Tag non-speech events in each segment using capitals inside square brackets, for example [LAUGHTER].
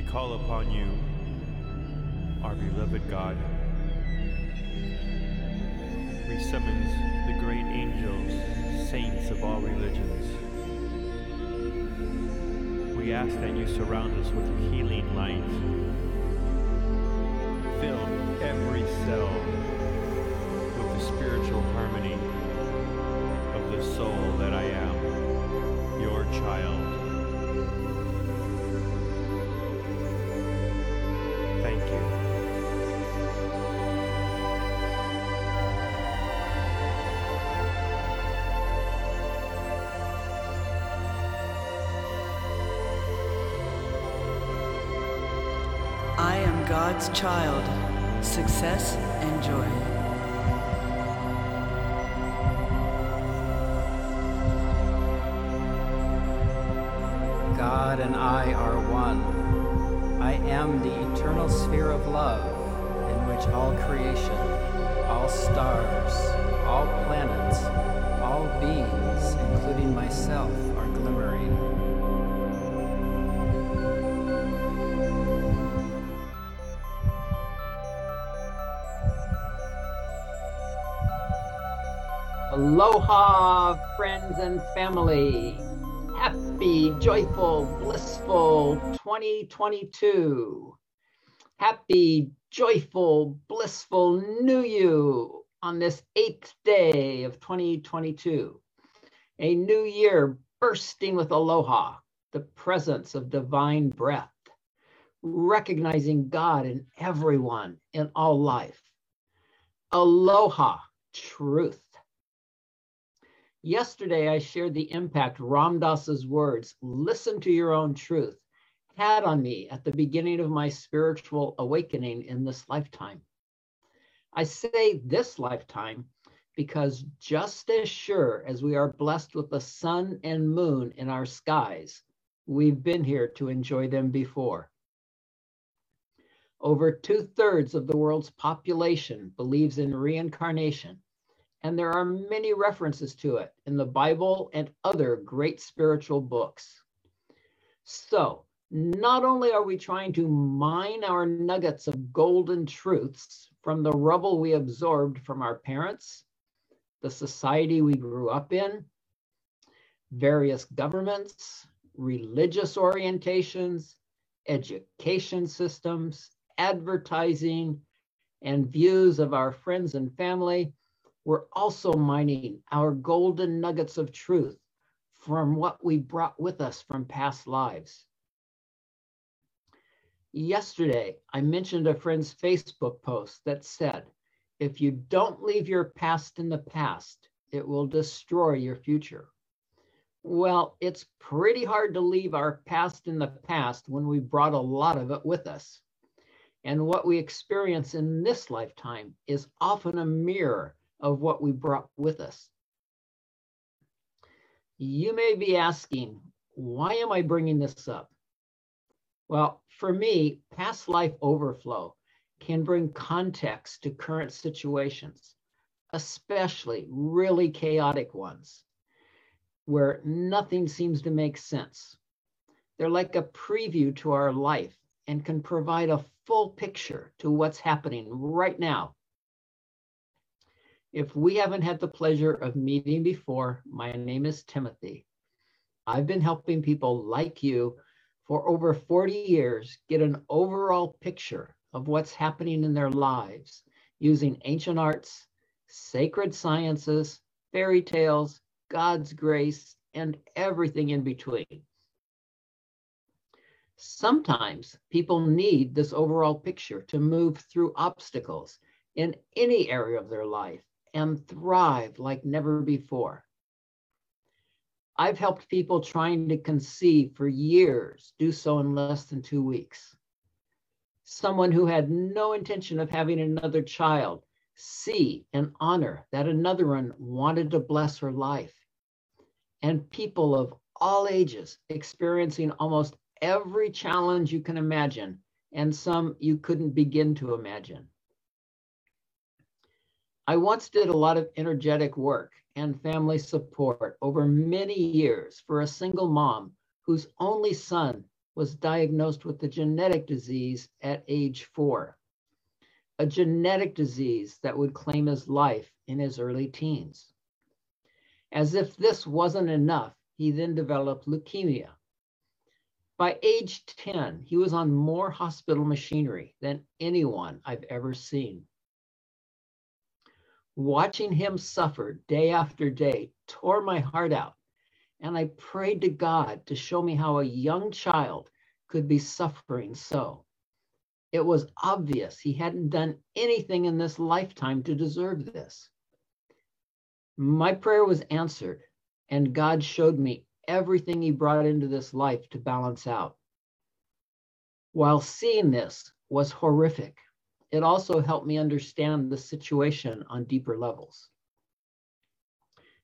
We call upon you, our beloved God. We summons the great angels, saints of all religions. We ask that you surround us with healing light. Fill every cell with the spiritual harmony of the soul that I am, your child. God's child. Success and joy. God and I are one. I am the eternal sphere of love in which all creation, all stars, all planets, all beings, including myself, are glimmering. Aloha, friends and family. Happy, joyful, blissful 2022. Happy, joyful, blissful new you on this eighth day of 2022. A new year bursting with aloha, the presence of divine breath, recognizing God in everyone in all life. Aloha, truth. Yesterday, I shared the impact Ram Dass's words, listen to your own truth, had on me at the beginning of my spiritual awakening in this lifetime. I say this lifetime because just as sure as we are blessed with the sun and moon in our skies, we've been here to enjoy them before. Over two thirds of the world's population believes in reincarnation and there are many references to it in the Bible and other great spiritual books. So, not only are we trying to mine our nuggets of golden truths from the rubble we absorbed from our parents, the society we grew up in, various governments, religious orientations, education systems, advertising, and views of our friends and family we're also mining our golden nuggets of truth from what we brought with us from past lives. Yesterday, I mentioned a friend's Facebook post that said, if you don't leave your past in the past, it will destroy your future. Well, it's pretty hard to leave our past in the past when we brought a lot of it with us. And what we experience in this lifetime is often a mirror of what we brought with us. You may be asking, why am I bringing this up? Well, for me, past life overflow can bring context to current situations, especially really chaotic ones where nothing seems to make sense. They're like a preview to our life and can provide a full picture to what's happening right now if we haven't had the pleasure of meeting before, my name is Timothy. I've been helping people like you for over 40 years get an overall picture of what's happening in their lives using ancient arts, sacred sciences, fairy tales, God's grace, and everything in between. Sometimes people need this overall picture to move through obstacles in any area of their life and thrive like never before. I've helped people trying to conceive for years do so in less than two weeks. Someone who had no intention of having another child see and honor that another one wanted to bless her life. And people of all ages experiencing almost every challenge you can imagine, and some you couldn't begin to imagine. I once did a lot of energetic work and family support over many years for a single mom whose only son was diagnosed with a genetic disease at age four, a genetic disease that would claim his life in his early teens. As if this wasn't enough, he then developed leukemia. By age 10, he was on more hospital machinery than anyone I've ever seen. Watching him suffer day after day tore my heart out and I prayed to God to show me how a young child could be suffering so. It was obvious he hadn't done anything in this lifetime to deserve this. My prayer was answered, and God showed me everything he brought into this life to balance out. While seeing this was horrific, it also helped me understand the situation on deeper levels.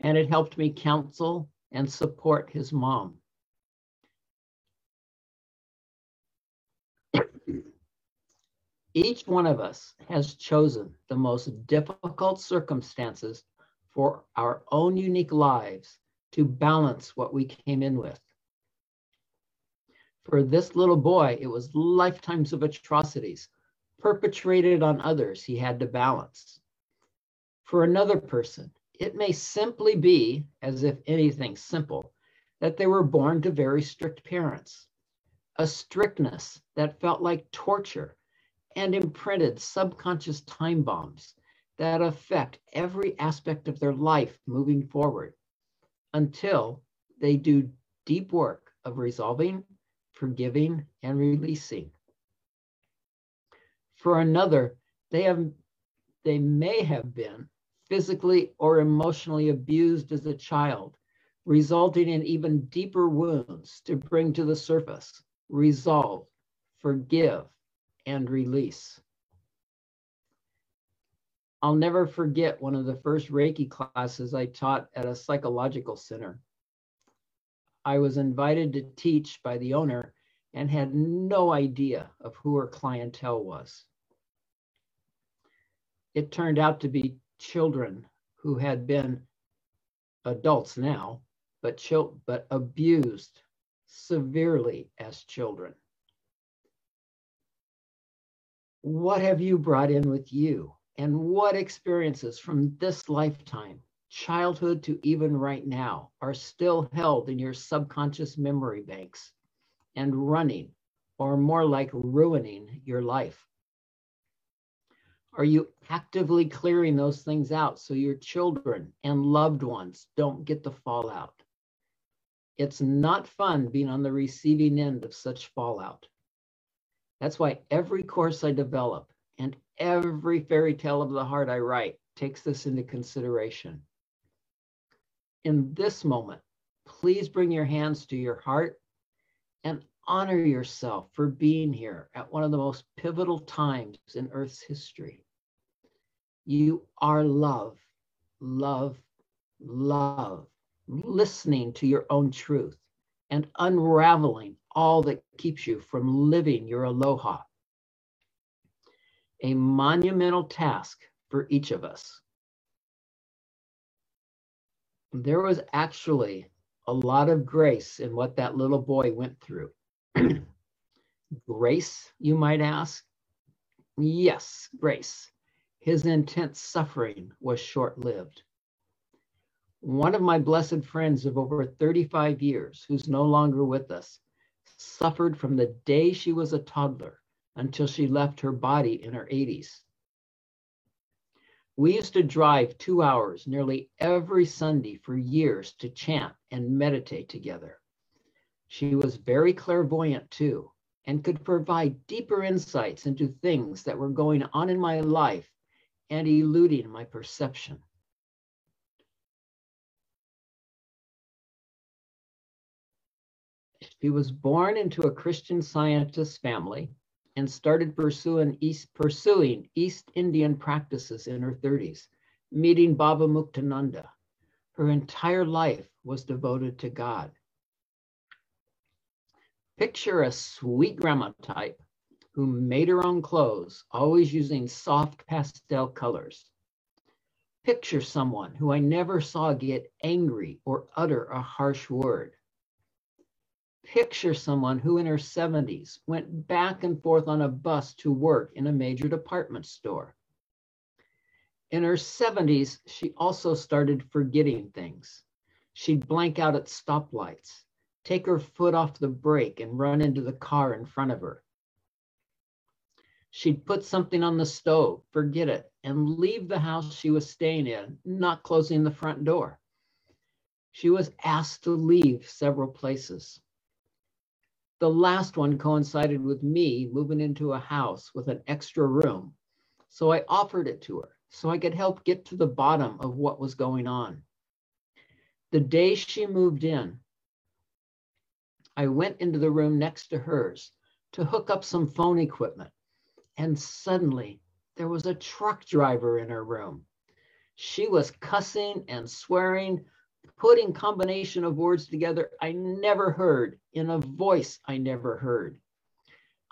And it helped me counsel and support his mom. Each one of us has chosen the most difficult circumstances for our own unique lives to balance what we came in with. For this little boy, it was lifetimes of atrocities perpetrated on others he had to balance. For another person, it may simply be, as if anything simple, that they were born to very strict parents, a strictness that felt like torture and imprinted subconscious time bombs that affect every aspect of their life moving forward until they do deep work of resolving, forgiving, and releasing. For another, they have they may have been physically or emotionally abused as a child, resulting in even deeper wounds to bring to the surface, resolve, forgive, and release. I'll never forget one of the first Reiki classes I taught at a psychological center. I was invited to teach by the owner and had no idea of who her clientele was. It turned out to be children who had been adults now, but, but abused severely as children. What have you brought in with you? And what experiences from this lifetime, childhood to even right now, are still held in your subconscious memory banks and running, or more like ruining your life? Are you actively clearing those things out so your children and loved ones don't get the fallout? It's not fun being on the receiving end of such fallout. That's why every course I develop and every fairy tale of the heart I write takes this into consideration. In this moment, please bring your hands to your heart and honor yourself for being here at one of the most pivotal times in Earth's history. You are love, love, love, listening to your own truth and unraveling all that keeps you from living your aloha. A monumental task for each of us. There was actually a lot of grace in what that little boy went through. [CLEARS THROAT] grace, you might ask? Yes, grace. His intense suffering was short lived. One of my blessed friends of over 35 years, who's no longer with us, suffered from the day she was a toddler until she left her body in her 80s. We used to drive two hours nearly every Sunday for years to chant and meditate together. She was very clairvoyant too, and could provide deeper insights into things that were going on in my life and eluding my perception. She was born into a Christian scientist family and started pursuing East, pursuing East Indian practices in her 30s, meeting Baba Muktananda. Her entire life was devoted to God. Picture a sweet grandma type who made her own clothes, always using soft pastel colors. Picture someone who I never saw get angry or utter a harsh word. Picture someone who in her 70s went back and forth on a bus to work in a major department store. In her 70s, she also started forgetting things. She'd blank out at stoplights, take her foot off the brake and run into the car in front of her. She'd put something on the stove, forget it, and leave the house she was staying in, not closing the front door. She was asked to leave several places. The last one coincided with me moving into a house with an extra room. So I offered it to her so I could help get to the bottom of what was going on. The day she moved in, I went into the room next to hers to hook up some phone equipment. And suddenly there was a truck driver in her room. She was cussing and swearing, putting combination of words together I never heard in a voice I never heard.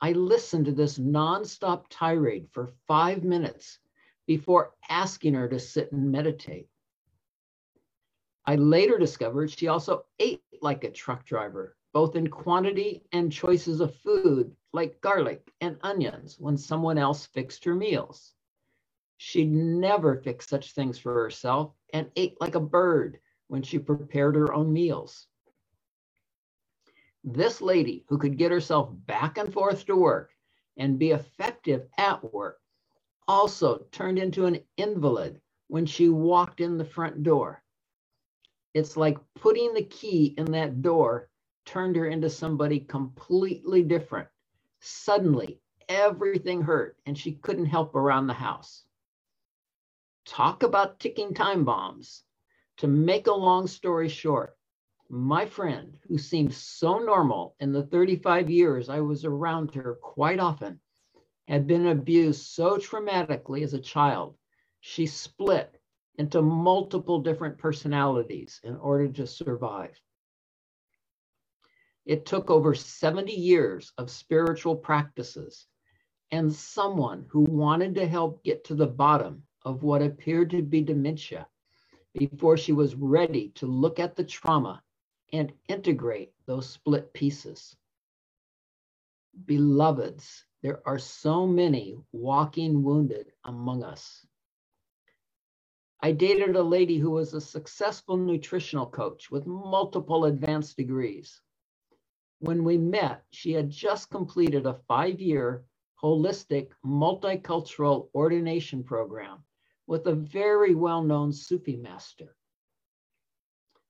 I listened to this nonstop tirade for five minutes before asking her to sit and meditate. I later discovered she also ate like a truck driver, both in quantity and choices of food like garlic and onions when someone else fixed her meals. She'd never fix such things for herself and ate like a bird when she prepared her own meals. This lady who could get herself back and forth to work and be effective at work also turned into an invalid when she walked in the front door. It's like putting the key in that door turned her into somebody completely different. Suddenly, everything hurt and she couldn't help around the house. Talk about ticking time bombs. To make a long story short, my friend, who seemed so normal in the 35 years I was around her quite often, had been abused so traumatically as a child, she split into multiple different personalities in order to survive. It took over 70 years of spiritual practices and someone who wanted to help get to the bottom of what appeared to be dementia before she was ready to look at the trauma and integrate those split pieces. Beloveds, there are so many walking wounded among us. I dated a lady who was a successful nutritional coach with multiple advanced degrees. When we met, she had just completed a five year holistic multicultural ordination program with a very well known Sufi master.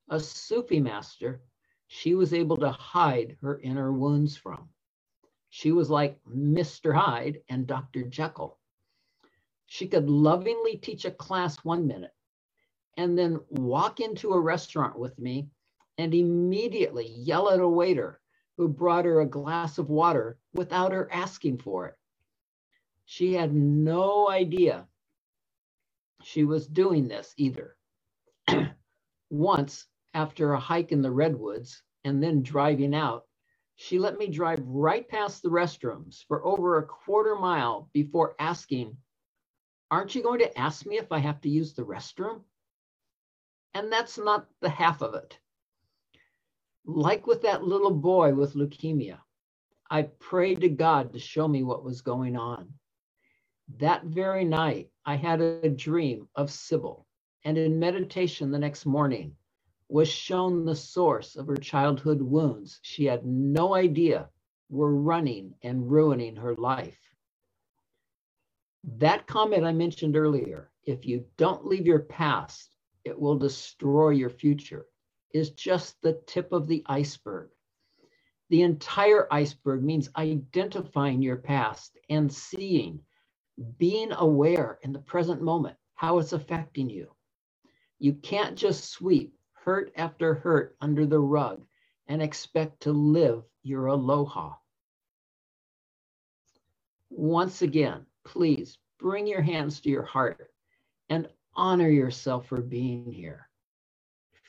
A Sufi master she was able to hide her inner wounds from. She was like Mr. Hyde and Dr. Jekyll. She could lovingly teach a class one minute and then walk into a restaurant with me and immediately yell at a waiter who brought her a glass of water without her asking for it. She had no idea she was doing this either. [CLEARS THROAT] Once, after a hike in the redwoods and then driving out, she let me drive right past the restrooms for over a quarter mile before asking, Aren't you going to ask me if I have to use the restroom? And that's not the half of it. Like with that little boy with leukemia, I prayed to God to show me what was going on. That very night, I had a dream of Sybil, and in meditation the next morning, was shown the source of her childhood wounds she had no idea were running and ruining her life. That comment I mentioned earlier, if you don't leave your past, it will destroy your future, is just the tip of the iceberg. The entire iceberg means identifying your past and seeing, being aware in the present moment, how it's affecting you. You can't just sweep hurt after hurt under the rug and expect to live your aloha. Once again, please bring your hands to your heart and honor yourself for being here,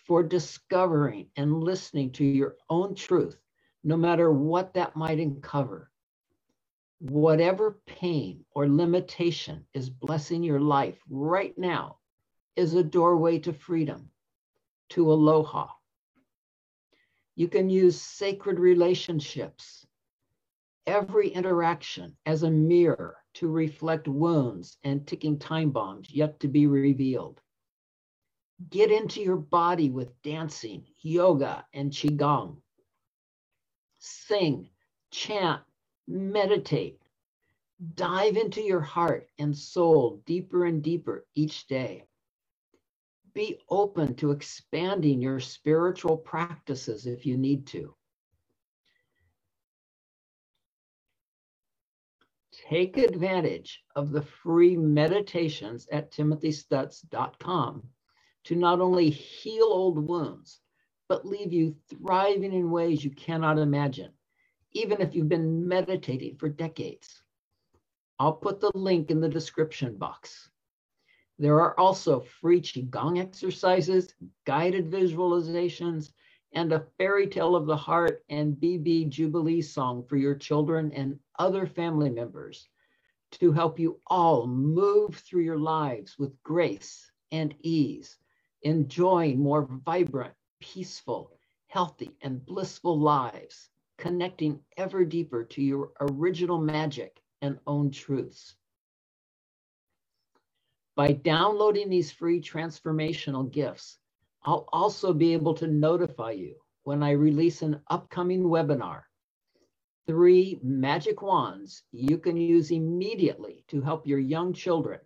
for discovering and listening to your own truth, no matter what that might uncover. Whatever pain or limitation is blessing your life right now is a doorway to freedom to aloha. You can use sacred relationships, every interaction as a mirror to reflect wounds and ticking time bombs yet to be revealed. Get into your body with dancing, yoga, and Qigong. Sing, chant, meditate. Dive into your heart and soul deeper and deeper each day. Be open to expanding your spiritual practices if you need to. Take advantage of the free meditations at timothystuts.com to not only heal old wounds, but leave you thriving in ways you cannot imagine, even if you've been meditating for decades. I'll put the link in the description box. There are also free Qigong exercises, guided visualizations, and a fairy tale of the heart and BB Jubilee song for your children and other family members to help you all move through your lives with grace and ease, enjoying more vibrant, peaceful, healthy, and blissful lives, connecting ever deeper to your original magic and own truths. By downloading these free transformational gifts, I'll also be able to notify you when I release an upcoming webinar. Three magic wands you can use immediately to help your young children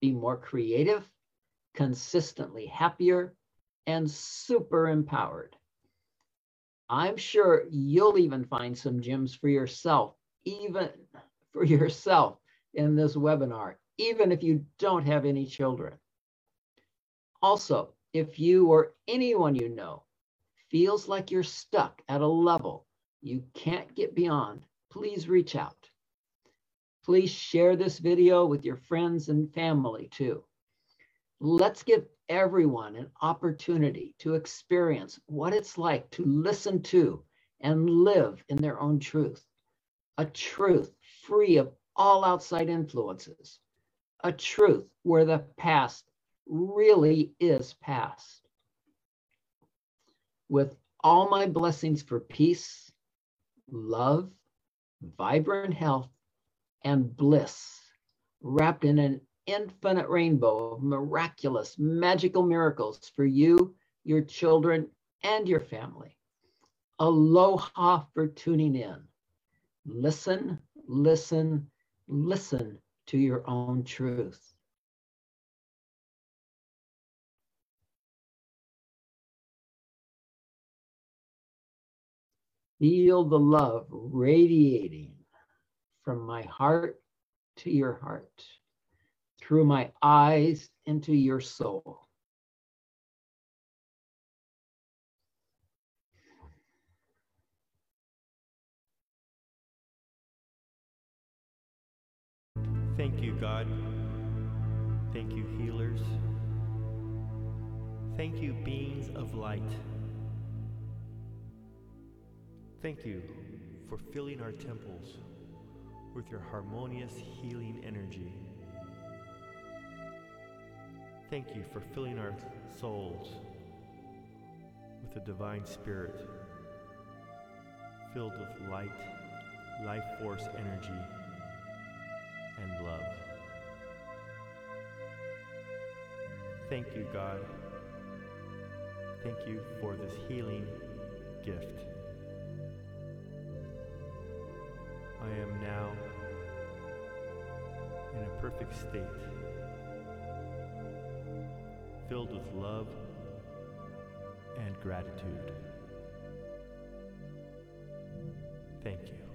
be more creative, consistently happier, and super empowered. I'm sure you'll even find some gems for yourself, even for yourself in this webinar, even if you don't have any children. Also, if you or anyone you know feels like you're stuck at a level you can't get beyond, please reach out. Please share this video with your friends and family too. Let's give everyone an opportunity to experience what it's like to listen to and live in their own truth, a truth free of all outside influences a truth where the past really is past. With all my blessings for peace, love, vibrant health, and bliss wrapped in an infinite rainbow of miraculous, magical miracles for you, your children, and your family. Aloha for tuning in. Listen, listen, listen to your own truth. Feel the love radiating from my heart to your heart, through my eyes into your soul. Thank you, God. Thank you, healers. Thank you, beings of light. Thank you for filling our temples with your harmonious healing energy. Thank you for filling our souls with the divine spirit filled with light, life force energy and love. Thank you, God. Thank you for this healing gift. I am now in a perfect state, filled with love and gratitude. Thank you.